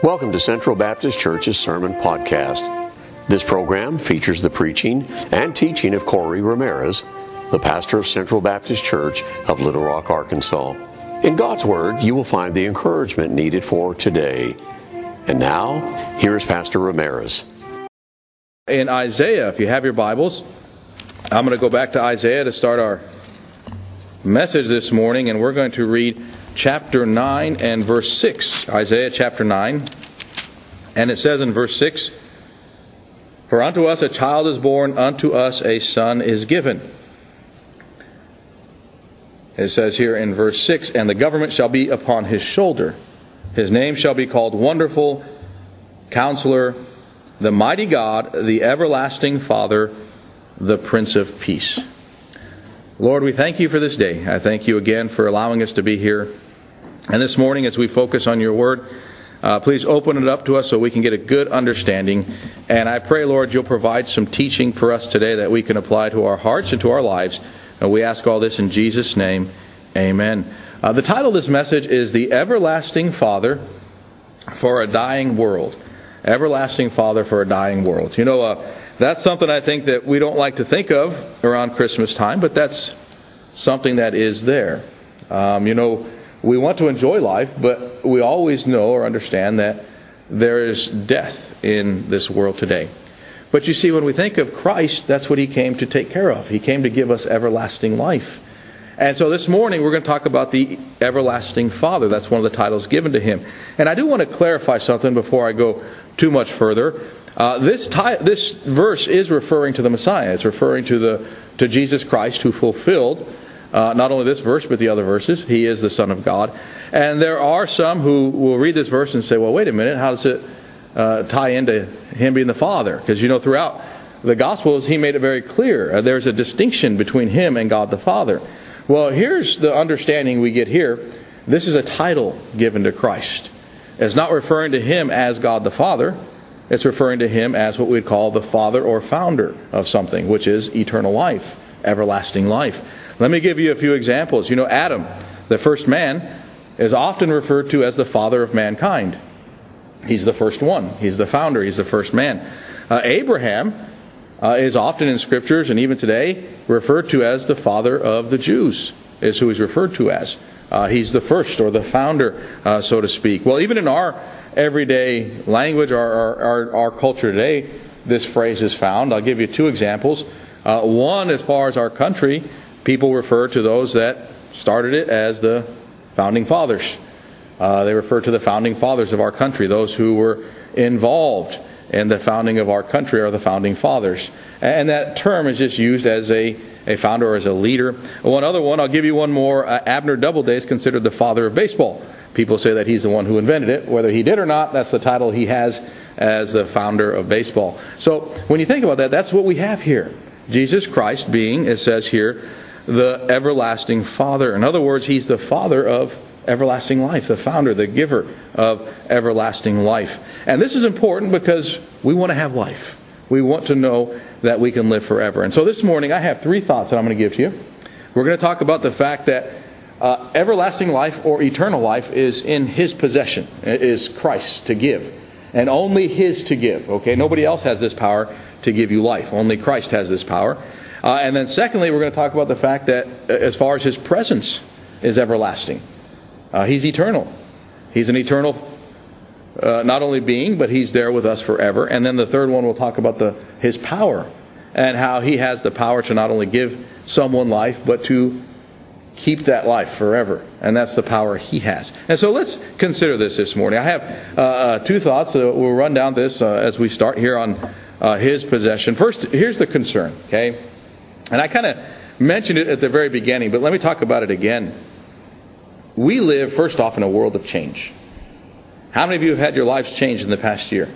Welcome to Central Baptist Church's Sermon Podcast. This program features the preaching and teaching of Corey Ramirez, the pastor of Central Baptist Church of Little Rock, Arkansas. In God's Word, you will find the encouragement needed for today. And now, here is Pastor Ramirez. In Isaiah, if you have your Bibles, I'm going to go back to Isaiah to start our message this morning, and we're going to read chapter 9 and verse 6. Isaiah chapter 9. And it says in verse 6 For unto us a child is born, unto us a son is given. It says here in verse 6 And the government shall be upon his shoulder. His name shall be called Wonderful, Counselor, the Mighty God, the Everlasting Father, the Prince of Peace. Lord, we thank you for this day. I thank you again for allowing us to be here and this morning, as we focus on your word, uh, please open it up to us so we can get a good understanding. And I pray, Lord, you'll provide some teaching for us today that we can apply to our hearts and to our lives. And we ask all this in Jesus' name. Amen. Uh, the title of this message is The Everlasting Father for a Dying World. Everlasting Father for a Dying World. You know, uh, that's something I think that we don't like to think of around Christmas time, but that's something that is there. Um, you know, we want to enjoy life, but we always know or understand that there is death in this world today. But you see, when we think of Christ, that's what he came to take care of. He came to give us everlasting life. And so this morning we're going to talk about the everlasting Father. That's one of the titles given to him. And I do want to clarify something before I go too much further. Uh, this, ti- this verse is referring to the Messiah. It's referring to, the, to Jesus Christ who fulfilled uh, not only this verse, but the other verses. He is the Son of God. And there are some who will read this verse and say, well, wait a minute, how does it uh, tie into him being the Father? Because, you know, throughout the Gospels, he made it very clear. Uh, there's a distinction between him and God the Father. Well, here's the understanding we get here this is a title given to Christ. It's not referring to him as God the Father. It's referring to him as what we'd call the father or founder of something, which is eternal life, everlasting life. Let me give you a few examples. You know, Adam, the first man, is often referred to as the father of mankind. He's the first one, he's the founder, he's the first man. Uh, Abraham uh, is often in scriptures and even today referred to as the father of the Jews, is who he's referred to as. Uh, he's the first or the founder, uh, so to speak. Well, even in our everyday language, our, our, our, our culture today, this phrase is found. I'll give you two examples. Uh, one, as far as our country, people refer to those that started it as the founding fathers. Uh, they refer to the founding fathers of our country, those who were involved in the founding of our country are the founding fathers. And that term is just used as a, a founder or as a leader. One other one, I'll give you one more. Uh, Abner Doubleday is considered the father of baseball. People say that he's the one who invented it. Whether he did or not, that's the title he has as the founder of baseball. So when you think about that, that's what we have here. Jesus Christ being, it says here, the everlasting Father. In other words, He's the Father of everlasting life, the founder, the giver of everlasting life. And this is important because we want to have life. We want to know that we can live forever. And so this morning, I have three thoughts that I'm going to give to you. We're going to talk about the fact that uh, everlasting life or eternal life is in His possession, it is Christ to give. And only His to give. Okay? Nobody else has this power to give you life. Only Christ has this power. Uh, and then, secondly, we're going to talk about the fact that uh, as far as his presence is everlasting, uh, he's eternal. He's an eternal, uh, not only being, but he's there with us forever. And then the third one, we'll talk about the, his power and how he has the power to not only give someone life, but to keep that life forever. And that's the power he has. And so let's consider this this morning. I have uh, uh two thoughts. Uh, we'll run down this uh, as we start here on uh, his possession. First, here's the concern, okay? And I kind of mentioned it at the very beginning, but let me talk about it again. We live, first off, in a world of change. How many of you have had your lives changed in the past year?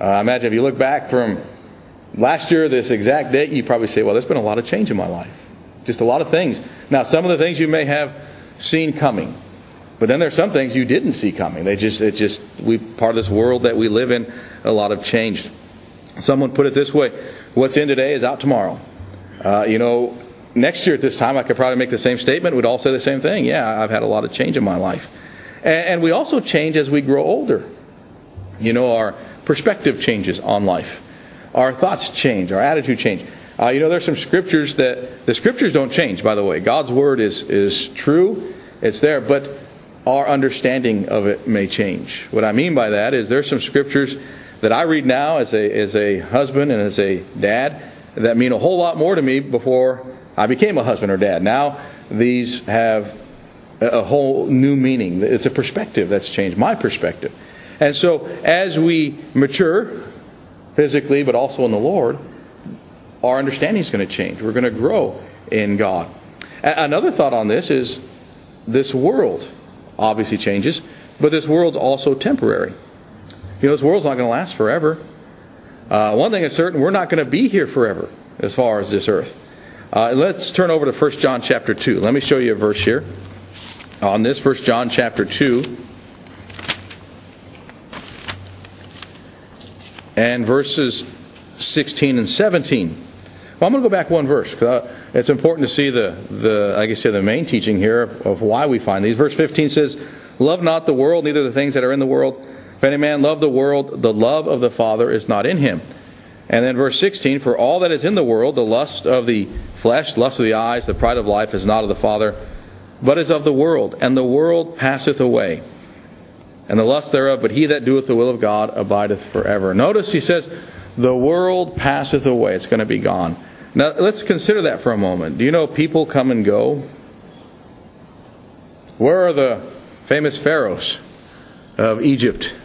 Uh, imagine if you look back from last year, this exact date, you probably say, well, there's been a lot of change in my life. Just a lot of things. Now, some of the things you may have seen coming, but then there's some things you didn't see coming. They just, it just, we part of this world that we live in, a lot of changed. Someone put it this way what's in today is out tomorrow. Uh, you know, next year at this time, I could probably make the same statement. We'd all say the same thing. Yeah, I've had a lot of change in my life. And we also change as we grow older. You know, our perspective changes on life, our thoughts change, our attitude change. Uh, you know, there's some scriptures that the scriptures don't change, by the way. God's word is, is true, it's there, but our understanding of it may change. What I mean by that is there's some scriptures that I read now as a, as a husband and as a dad that mean a whole lot more to me before I became a husband or dad. Now these have a whole new meaning. It's a perspective that's changed, my perspective. And so as we mature physically, but also in the Lord, our understanding is going to change. We're going to grow in God. Another thought on this is this world obviously changes, but this world's also temporary. You know, this world's not going to last forever. Uh, one thing is certain, we're not going to be here forever as far as this earth. Uh, let's turn over to 1 John chapter 2. Let me show you a verse here on this. 1 John chapter 2. And verses 16 and 17. Well, I'm going to go back one verse because uh, it's important to see the, the, I guess, the main teaching here of why we find these. Verse 15 says, Love not the world, neither the things that are in the world. If any man love the world, the love of the Father is not in him. And then verse 16, For all that is in the world, the lust of the flesh, lust of the eyes, the pride of life, is not of the Father, but is of the world. And the world passeth away, and the lust thereof, but he that doeth the will of God abideth forever. Notice he says, The world passeth away. It's going to be gone. Now, let's consider that for a moment. Do you know people come and go? Where are the famous pharaohs of Egypt?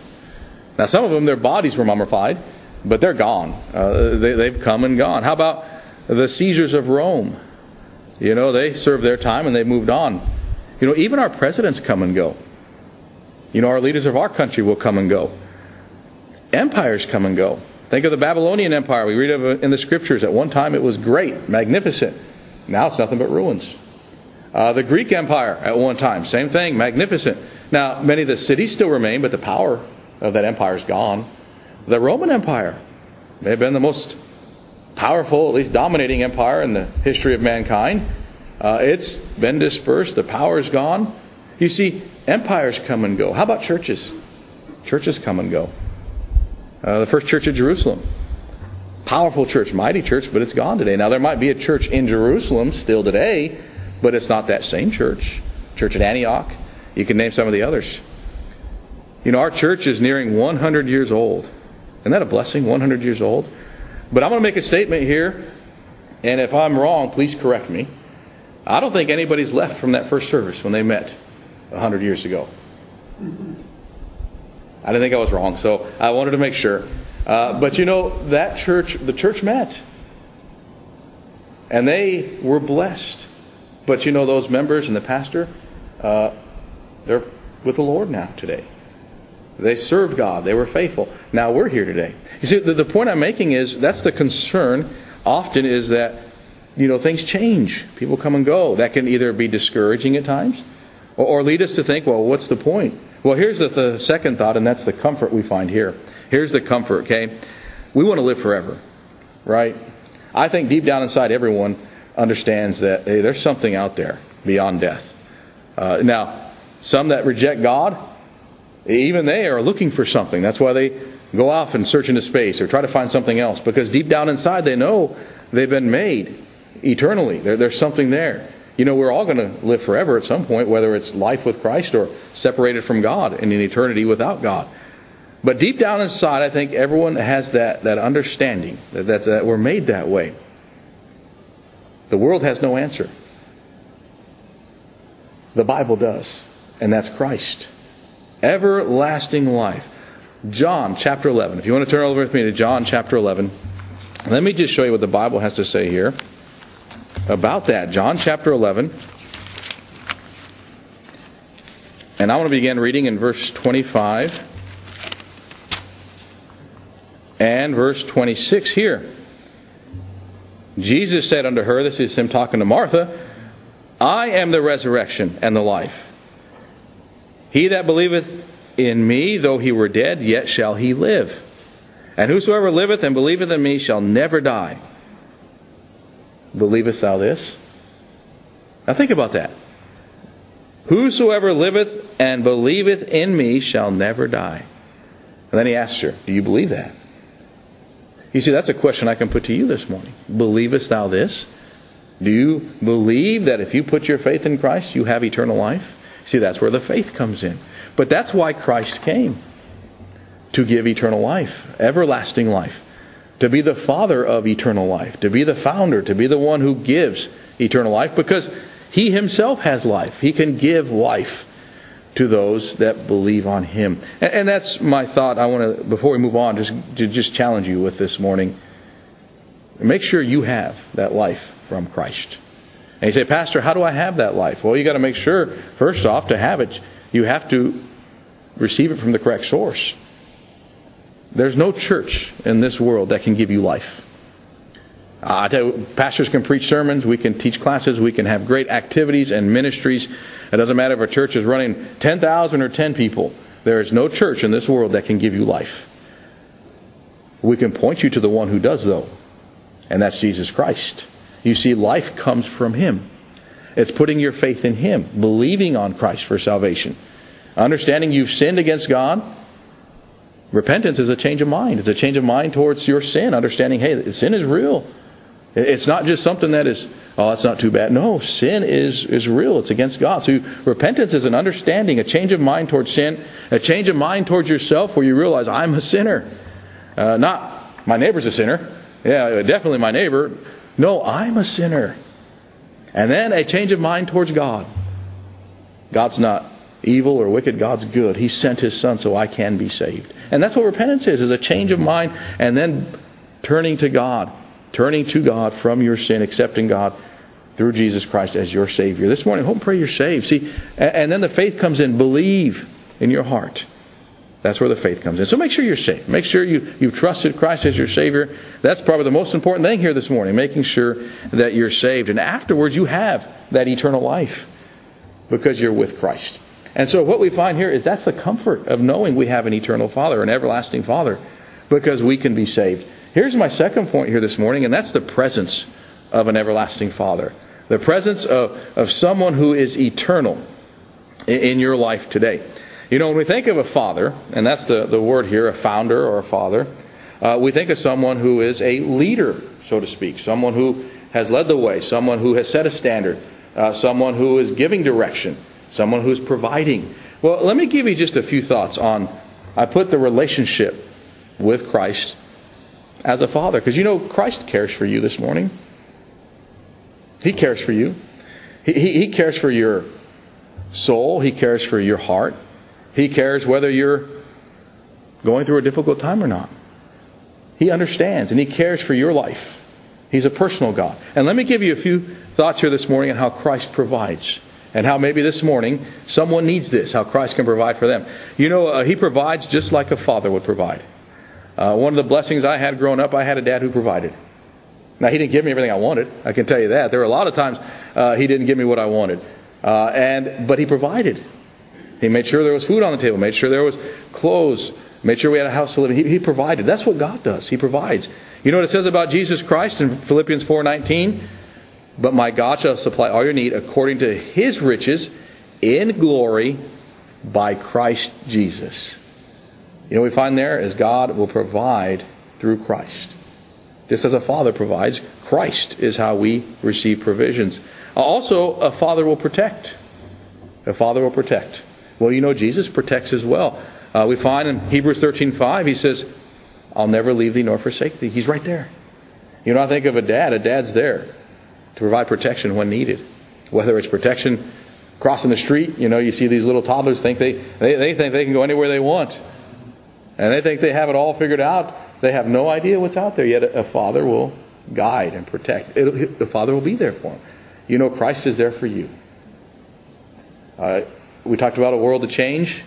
Now, some of them, their bodies were mummified, but they're gone. Uh, they, have come and gone. How about the Caesars of Rome? You know, they served their time and they've moved on. You know, even our presidents come and go. You know, our leaders of our country will come and go. Empires come and go. Think of the Babylonian Empire. We read of in the scriptures. At one time it was great, magnificent. Now it's nothing but ruins. Uh, the Greek Empire at one time, same thing, magnificent. Now, many of the cities still remain, but the power of that empire is gone. The Roman Empire may have been the most powerful, at least dominating empire in the history of mankind. Uh, it's been dispersed, the power is gone. You see, empires come and go. How about churches? Churches come and go. Uh, the first church of Jerusalem. Powerful church, mighty church, but it's gone today. Now, there might be a church in Jerusalem still today, but it's not that same church. Church at Antioch. You can name some of the others. You know, our church is nearing 100 years old. Isn't that a blessing? 100 years old. But I'm going to make a statement here, and if I'm wrong, please correct me. I don't think anybody's left from that first service when they met 100 years ago. I didn't think I was wrong, so I wanted to make sure. Uh, but you know, that church, the church met. And they were blessed. But you know, those members and the pastor, uh, they're with the Lord now today. They served God, they were faithful. Now we're here today. You see, the, the point I'm making is that's the concern often is that, you know, things change. People come and go. That can either be discouraging at times or, or lead us to think, well, what's the point? Well, here's the, the second thought, and that's the comfort we find here. Here's the comfort, okay? We want to live forever, right? I think deep down inside, everyone understands that hey, there's something out there beyond death. Uh, now, some that reject God, even they are looking for something. That's why they go off and search into space or try to find something else because deep down inside they know they've been made eternally. There, there's something there. You know, we're all going to live forever at some point, whether it's life with Christ or separated from God in an eternity without God. But deep down inside, I think everyone has that, that understanding that, that, that we're made that way. The world has no answer. The Bible does, and that's Christ. Everlasting life. John chapter 11. If you want to turn over with me to John chapter 11, let me just show you what the Bible has to say here about that. John chapter 11. And I want to begin reading in verse 25 and verse 26 here. Jesus said unto her, This is him talking to Martha, I am the resurrection and the life. He that believeth in me, though he were dead, yet shall he live. And whosoever liveth and believeth in me shall never die. Believest thou this? Now think about that. Whosoever liveth and believeth in me shall never die. And then he asks her, Do you believe that? You see, that's a question I can put to you this morning. Believest thou this? Do you believe that if you put your faith in Christ, you have eternal life? See, that's where the faith comes in. But that's why Christ came to give eternal life, everlasting life, to be the father of eternal life, to be the founder, to be the one who gives eternal life, because he himself has life. He can give life to those that believe on him. And, and that's my thought. I want to, before we move on, just to just challenge you with this morning. Make sure you have that life from Christ. And you say, Pastor, how do I have that life? Well, you got to make sure, first off, to have it, you have to receive it from the correct source. There's no church in this world that can give you life. Uh, I tell you, pastors can preach sermons, we can teach classes, we can have great activities and ministries. It doesn't matter if a church is running 10,000 or 10 people. There is no church in this world that can give you life. We can point you to the one who does, though, and that's Jesus Christ. You see, life comes from Him. It's putting your faith in Him, believing on Christ for salvation, understanding you've sinned against God. Repentance is a change of mind. It's a change of mind towards your sin, understanding, hey, sin is real. It's not just something that is, oh, that's not too bad. No, sin is, is real. It's against God. So repentance is an understanding, a change of mind towards sin, a change of mind towards yourself where you realize I'm a sinner. Uh, not my neighbor's a sinner. Yeah, definitely my neighbor. No, I'm a sinner. And then a change of mind towards God. God's not evil or wicked, God's good. He sent his son so I can be saved. And that's what repentance is, is a change of mind and then turning to God, turning to God from your sin, accepting God through Jesus Christ as your Savior. This morning, hope and pray you're saved. See, and then the faith comes in. Believe in your heart. That's where the faith comes in. So make sure you're saved. Make sure you, you've trusted Christ as your Savior. That's probably the most important thing here this morning, making sure that you're saved. And afterwards, you have that eternal life because you're with Christ. And so what we find here is that's the comfort of knowing we have an eternal Father, an everlasting Father, because we can be saved. Here's my second point here this morning, and that's the presence of an everlasting Father. The presence of, of someone who is eternal in, in your life today. You know, when we think of a father, and that's the, the word here, a founder or a father, uh, we think of someone who is a leader, so to speak, someone who has led the way, someone who has set a standard, uh, someone who is giving direction, someone who's providing. Well, let me give you just a few thoughts on. I put the relationship with Christ as a father, because you know, Christ cares for you this morning. He cares for you. He, he, he cares for your soul, He cares for your heart. He cares whether you're going through a difficult time or not. He understands and He cares for your life. He's a personal God. And let me give you a few thoughts here this morning on how Christ provides. And how maybe this morning someone needs this, how Christ can provide for them. You know, uh, He provides just like a father would provide. Uh, one of the blessings I had growing up, I had a dad who provided. Now, he didn't give me everything I wanted. I can tell you that. There were a lot of times uh, he didn't give me what I wanted. Uh, and, but he provided. He made sure there was food on the table, made sure there was clothes, made sure we had a house to live in. He, he provided. That's what God does. He provides. You know what it says about Jesus Christ in Philippians 4:19? But my God shall supply all your need according to his riches in glory by Christ Jesus. You know what we find there is God will provide through Christ. Just as a father provides, Christ is how we receive provisions. Also, a father will protect. A father will protect. Well, you know, Jesus protects as well. Uh, we find in Hebrews 13:5, he says, I'll never leave thee nor forsake thee. He's right there. You know, I think of a dad. A dad's there to provide protection when needed. Whether it's protection crossing the street, you know, you see these little toddlers think they, they, they think they can go anywhere they want. And they think they have it all figured out. They have no idea what's out there, yet a, a father will guide and protect. It'll, the father will be there for them. You know, Christ is there for you. Uh, we talked about a world to change.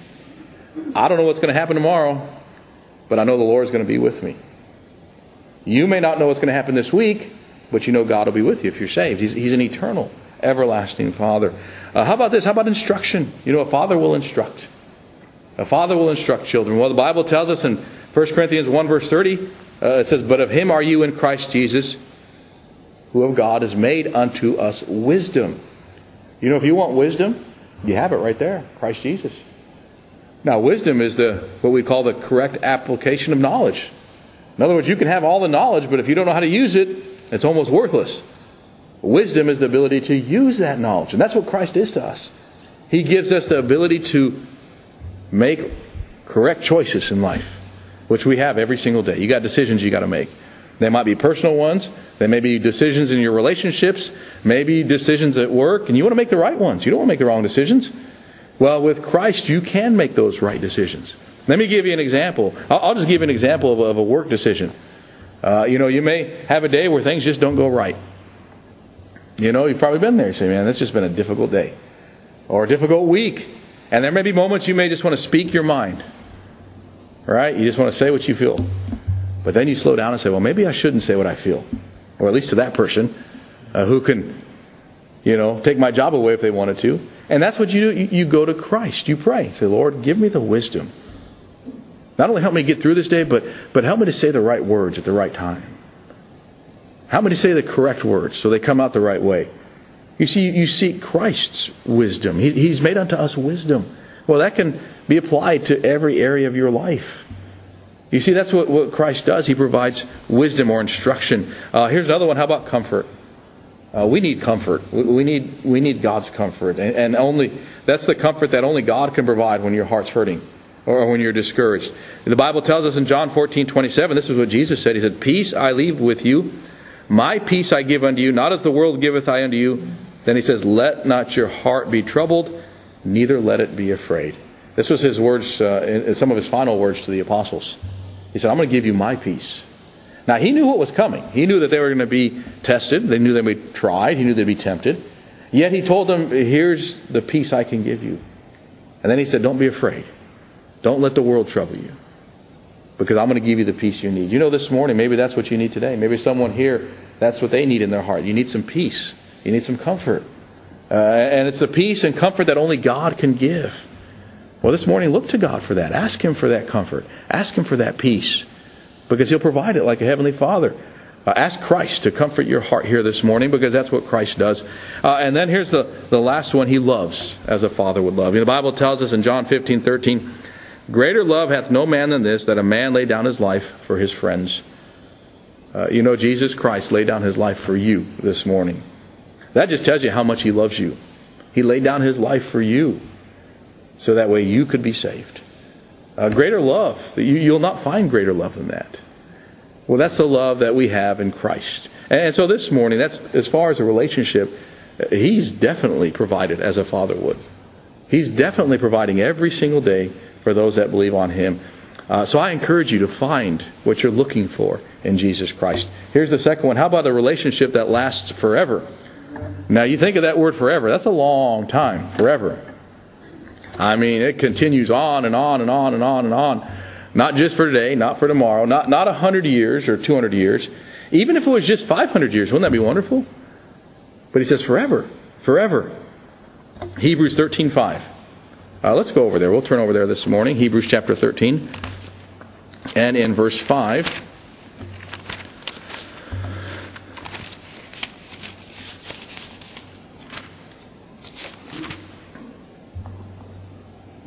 I don't know what's going to happen tomorrow, but I know the Lord is going to be with me. You may not know what's going to happen this week, but you know God will be with you if you're saved. He's, he's an eternal, everlasting Father. Uh, how about this? How about instruction? You know, a father will instruct. A father will instruct children. Well, the Bible tells us in 1 Corinthians 1, verse 30, uh, it says, But of him are you in Christ Jesus, who of God is made unto us wisdom. You know, if you want wisdom, You have it right there, Christ Jesus. Now, wisdom is the what we call the correct application of knowledge. In other words, you can have all the knowledge, but if you don't know how to use it, it's almost worthless. Wisdom is the ability to use that knowledge, and that's what Christ is to us. He gives us the ability to make correct choices in life, which we have every single day. You got decisions you got to make. They might be personal ones. They may be decisions in your relationships, maybe decisions at work, and you want to make the right ones. You don't want to make the wrong decisions. Well, with Christ, you can make those right decisions. Let me give you an example. I'll just give you an example of a, work decision. Uh, you know, you may have a day where things just don't go right. You know, you've probably been there. You say, man, that's just been a difficult day or a difficult week. And there may be moments you may just want to speak your mind. Right? You just want to say what you feel. But then you slow down and say, well, maybe I shouldn't say what I feel. Or at least to that person uh, who can, you know, take my job away if they wanted to. And that's what you do. You go to Christ. You pray. Say, Lord, give me the wisdom. Not only help me get through this day, but, but help me to say the right words at the right time. Help me to say the correct words so they come out the right way. You see, you seek Christ's wisdom. He, he's made unto us wisdom. Well, that can be applied to every area of your life. You see, that's what, what Christ does. He provides wisdom or instruction. Uh, here's another one. How about comfort? Uh, we need comfort. We need, we need God's comfort. And, and only that's the comfort that only God can provide when your heart's hurting or when you're discouraged. The Bible tells us in John 14, 27, this is what Jesus said. He said, Peace I leave with you, my peace I give unto you, not as the world giveth I unto you. Then he says, Let not your heart be troubled, neither let it be afraid. This was his words, uh, some of his final words to the apostles. He said, I'm going to give you my peace. Now, he knew what was coming. He knew that they were going to be tested. They knew they'd be tried. He knew they'd be tempted. Yet he told them, Here's the peace I can give you. And then he said, Don't be afraid. Don't let the world trouble you. Because I'm going to give you the peace you need. You know, this morning, maybe that's what you need today. Maybe someone here, that's what they need in their heart. You need some peace, you need some comfort. Uh, and it's the peace and comfort that only God can give. Well, this morning, look to God for that. Ask Him for that comfort. Ask Him for that peace because He'll provide it like a Heavenly Father. Uh, ask Christ to comfort your heart here this morning because that's what Christ does. Uh, and then here's the, the last one He loves as a father would love. You know, the Bible tells us in John 15 13, Greater love hath no man than this, that a man lay down his life for his friends. Uh, you know, Jesus Christ laid down his life for you this morning. That just tells you how much He loves you. He laid down His life for you so that way you could be saved. Uh, greater love. You, you'll not find greater love than that. Well, that's the love that we have in Christ. And so this morning, that's as far as a relationship, He's definitely provided as a father would. He's definitely providing every single day for those that believe on Him. Uh, so I encourage you to find what you're looking for in Jesus Christ. Here's the second one. How about a relationship that lasts forever? Now, you think of that word forever, that's a long time, forever. I mean, it continues on and on and on and on and on. Not just for today, not for tomorrow, not, not 100 years or 200 years. Even if it was just 500 years, wouldn't that be wonderful? But he says forever, forever. Hebrews 13.5. Uh, let's go over there. We'll turn over there this morning. Hebrews chapter 13. And in verse 5.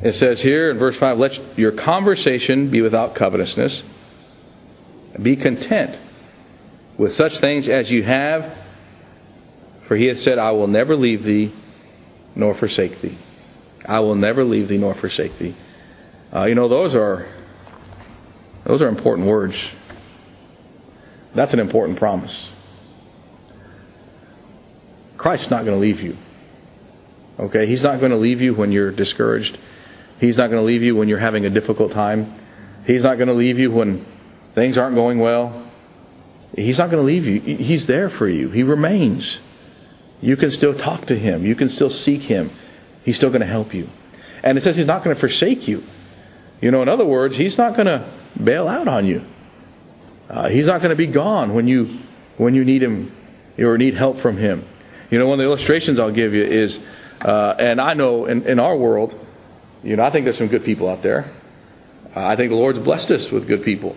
It says here in verse 5 let your conversation be without covetousness. Be content with such things as you have, for he has said, I will never leave thee nor forsake thee. I will never leave thee nor forsake thee. Uh, you know, those are those are important words. That's an important promise. Christ's not going to leave you. Okay? He's not going to leave you when you're discouraged. He's not going to leave you when you're having a difficult time. He's not going to leave you when things aren't going well. He's not going to leave you. He's there for you. He remains. You can still talk to him. You can still seek him. He's still going to help you. And it says he's not going to forsake you. You know, in other words, he's not going to bail out on you. Uh, he's not going to be gone when you when you need him or need help from him. You know, one of the illustrations I'll give you is, uh, and I know in, in our world, you know, I think there's some good people out there. Uh, I think the Lord's blessed us with good people.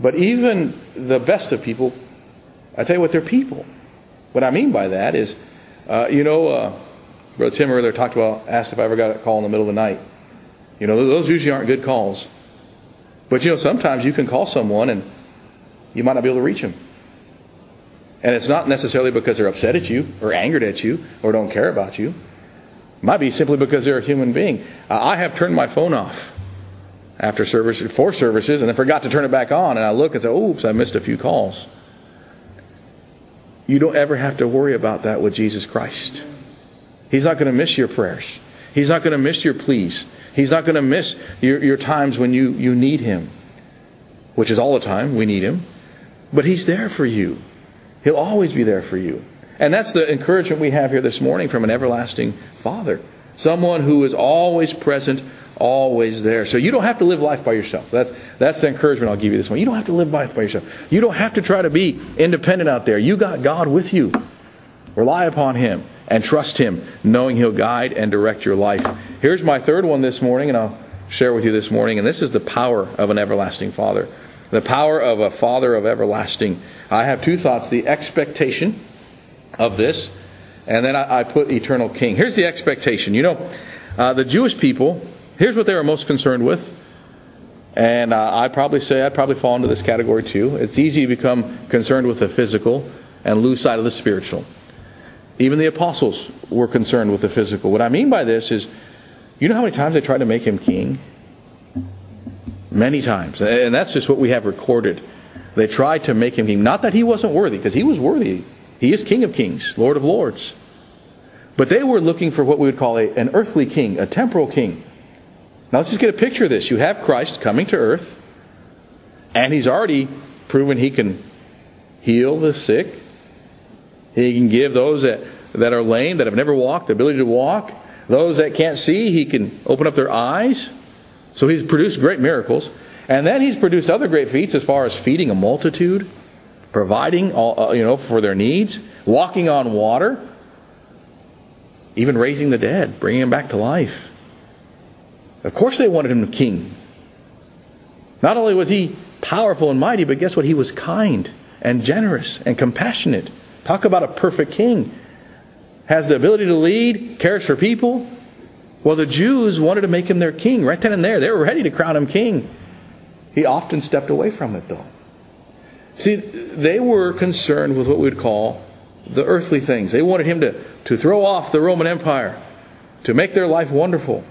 But even the best of people, I tell you what, they're people. What I mean by that is, uh, you know, uh, Brother Tim earlier talked about, asked if I ever got a call in the middle of the night. You know, those usually aren't good calls. But you know, sometimes you can call someone and you might not be able to reach them. And it's not necessarily because they're upset at you or angered at you or don't care about you. Might be simply because they're a human being. Uh, I have turned my phone off after service, four services, and I forgot to turn it back on. And I look and say, "Oops, I missed a few calls." You don't ever have to worry about that with Jesus Christ. He's not going to miss your prayers. He's not going to miss your pleas. He's not going to miss your, your times when you, you need Him, which is all the time. We need Him. But He's there for you. He'll always be there for you. And that's the encouragement we have here this morning from an everlasting Father. Someone who is always present, always there. So you don't have to live life by yourself. That's, that's the encouragement I'll give you this morning. You don't have to live life by yourself. You don't have to try to be independent out there. You got God with you. Rely upon Him and trust Him, knowing He'll guide and direct your life. Here's my third one this morning, and I'll share with you this morning. And this is the power of an everlasting Father. The power of a Father of everlasting. I have two thoughts the expectation of this, and then I, I put eternal King. Here's the expectation. You know, uh, the Jewish people, here's what they were most concerned with. And uh, I probably say I'd probably fall into this category too. It's easy to become concerned with the physical and lose sight of the spiritual. Even the apostles were concerned with the physical. What I mean by this is, you know how many times they tried to make him king? Many times. And that's just what we have recorded. They tried to make him king. Not that he wasn't worthy, because he was worthy. He is King of kings, Lord of lords. But they were looking for what we would call a, an earthly king, a temporal king. Now let's just get a picture of this. You have Christ coming to earth, and he's already proven he can heal the sick, he can give those that, that are lame, that have never walked, the ability to walk. Those that can't see, he can open up their eyes. So he's produced great miracles. And then he's produced other great feats as far as feeding a multitude, providing all, uh, you know for their needs, walking on water, even raising the dead, bringing them back to life. Of course they wanted him king. Not only was he powerful and mighty, but guess what? He was kind and generous and compassionate. Talk about a perfect king. Has the ability to lead, cares for people. Well, the Jews wanted to make him their king right then and there. They were ready to crown him king. He often stepped away from it, though. See, they were concerned with what we would call the earthly things. They wanted him to, to throw off the Roman Empire, to make their life wonderful.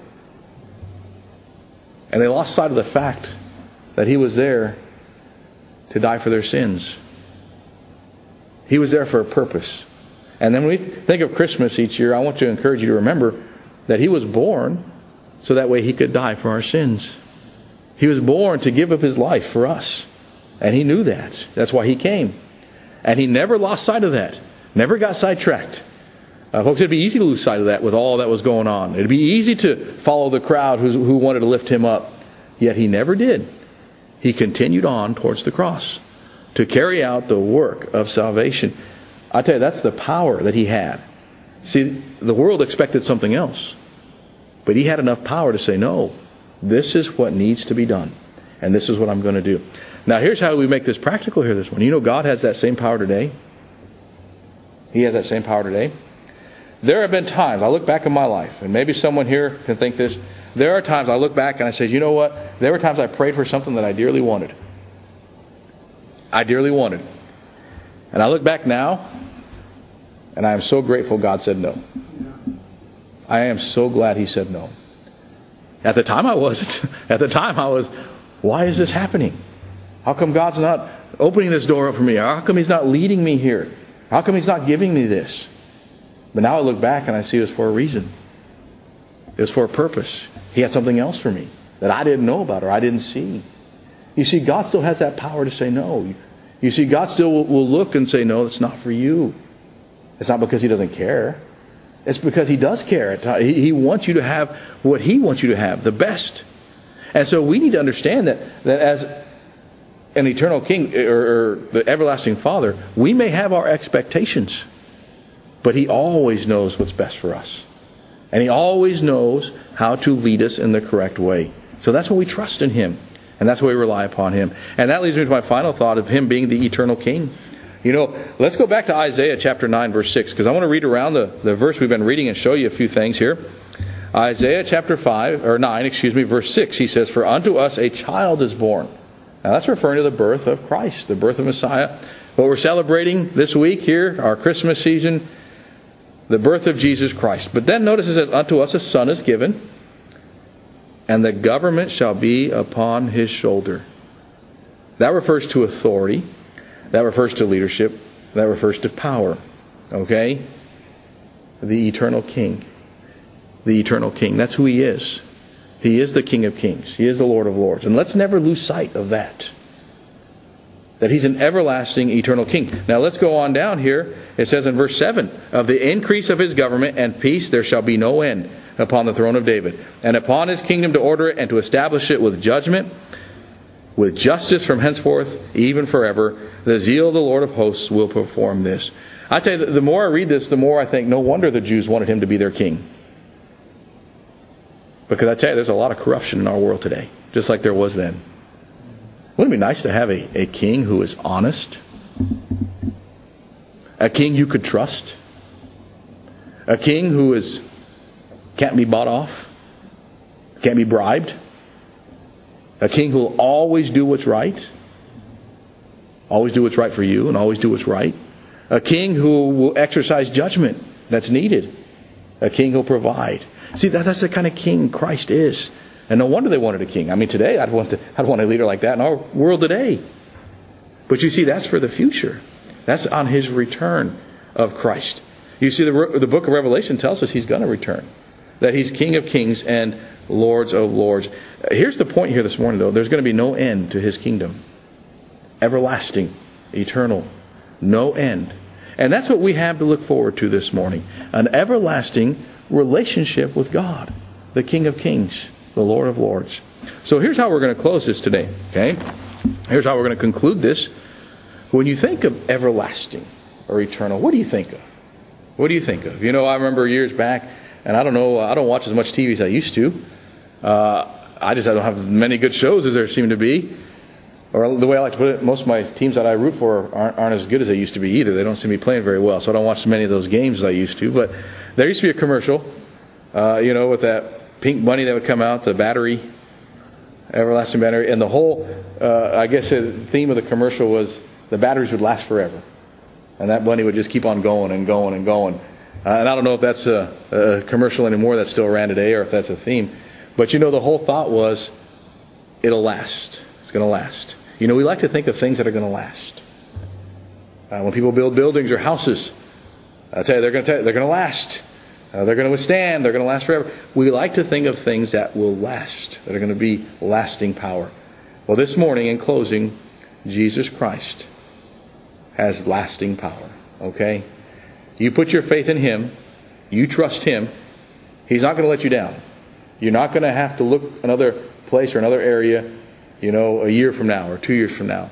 And they lost sight of the fact that he was there to die for their sins. He was there for a purpose. And then when we think of Christmas each year, I want to encourage you to remember that He was born so that way He could die for our sins. He was born to give up His life for us. And He knew that. That's why He came. And He never lost sight of that, never got sidetracked. Uh, folks, it'd be easy to lose sight of that with all that was going on. It'd be easy to follow the crowd who, who wanted to lift Him up. Yet He never did. He continued on towards the cross to carry out the work of salvation. I tell you, that's the power that he had. See, the world expected something else, but he had enough power to say, no, this is what needs to be done, and this is what I'm going to do. Now, here's how we make this practical here this morning. You know, God has that same power today. He has that same power today. There have been times, I look back in my life, and maybe someone here can think this. There are times I look back and I say, you know what? There were times I prayed for something that I dearly wanted. I dearly wanted. And I look back now, and I am so grateful God said no. I am so glad He said no. At the time I wasn't. At the time I was, why is this happening? How come God's not opening this door up for me? How come He's not leading me here? How come He's not giving me this? But now I look back and I see it was for a reason. It was for a purpose. He had something else for me that I didn't know about or I didn't see. You see, God still has that power to say no. You see, God still will, look and say, no, it's not for you. It's not because He doesn't care. It's because He does care. He, he wants you to have what He wants you to have, the best. And so we need to understand that, that as an eternal King or, or the everlasting Father, we may have our expectations, but He always knows what's best for us. And He always knows how to lead us in the correct way. So that's when we trust in Him. And that's why we rely upon him. And that leads me to my final thought of him being the eternal king. You know, let's go back to Isaiah chapter 9, verse 6, because I want to read around the, the verse we've been reading and show you a few things here. Isaiah chapter 5, or 9, excuse me, verse 6, he says, For unto us a child is born. Now that's referring to the birth of Christ, the birth of Messiah. What we're celebrating this week here, our Christmas season, the birth of Jesus Christ. But then notice it says, Unto us a son is given, and the government shall be upon his shoulder. That refers to authority. That refers to leadership. That refers to power. Okay? The eternal king. The eternal king. That's who he is. He is the King of Kings. He is the Lord of Lords. And let's never lose sight of that. That he's an everlasting, eternal king. Now let's go on down here. It says in verse 7 Of the increase of his government and peace there shall be no end upon the throne of David, and upon his kingdom to order it and to establish it with judgment with justice from henceforth, even forever. The zeal of the Lord of hosts will perform this. I tell you, the more I read this, the more I think, no wonder the Jews wanted him to be their king. Because I tell you, there's a lot of corruption in our world today, just like there was then. Wouldn't it be nice to have a, a king who is honest? A king you could trust? A king who is can't be bought off? Can't be bribed? A king who will always do what's right, always do what's right for you, and always do what's right. A king who will exercise judgment that's needed. A king who'll provide. See, that, that's the kind of king Christ is. And no wonder they wanted a king. I mean, today I'd want, to, I'd want a leader like that in our world today. But you see, that's for the future. That's on his return of Christ. You see, the, the book of Revelation tells us he's going to return, that he's King of kings and Lords of lords. Here's the point here this morning, though. There's going to be no end to his kingdom. Everlasting, eternal, no end. And that's what we have to look forward to this morning an everlasting relationship with God, the King of Kings, the Lord of Lords. So here's how we're going to close this today, okay? Here's how we're going to conclude this. When you think of everlasting or eternal, what do you think of? What do you think of? You know, I remember years back, and I don't know, I don't watch as much TV as I used to. Uh, I just I don't have many good shows as there seem to be. Or the way I like to put it, most of my teams that I root for aren't, aren't as good as they used to be either. They don't seem to be playing very well, so I don't watch as many of those games as I used to. But there used to be a commercial, uh, you know, with that pink bunny that would come out, the battery, everlasting battery, and the whole, uh, I guess, the theme of the commercial was the batteries would last forever, and that bunny would just keep on going and going and going. Uh, and I don't know if that's a, a commercial anymore that's still around today, or if that's a theme. But you know, the whole thought was, it'll last. It's going to last. You know, we like to think of things that are going to last. Uh, when people build buildings or houses, I tell you, they're going to, they're going to last. Uh, they're going to withstand. They're going to last forever. We like to think of things that will last, that are going to be lasting power. Well, this morning, in closing, Jesus Christ has lasting power. Okay? You put your faith in Him, you trust Him, He's not going to let you down. You're not going to have to look another place or another area, you know, a year from now or two years from now.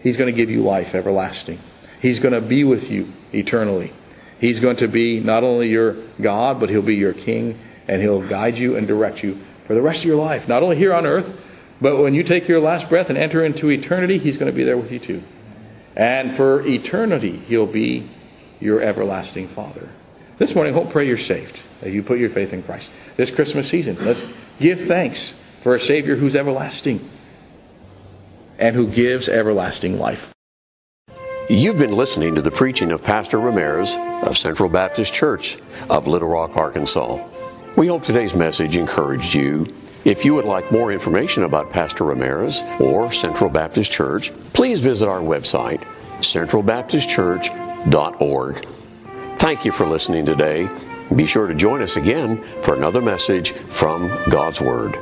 He's going to give you life everlasting. He's going to be with you eternally. He's going to be not only your God, but He'll be your King, and He'll guide you and direct you for the rest of your life. Not only here on earth, but when you take your last breath and enter into eternity, He's going to be there with you too. And for eternity, He'll be your everlasting Father. This morning, hope, pray you're saved, you put your faith in Christ. This Christmas season, let's give thanks for a Savior who's everlasting and who gives everlasting life. You've been listening to the preaching of Pastor Ramirez of Central Baptist Church of Little Rock, Arkansas. We hope today's message encouraged you. If you would like more information about Pastor Ramirez or Central Baptist Church, please visit our website, centralbaptistchurch.org. Thank you for listening today. Be sure to join us again for another message from God's Word.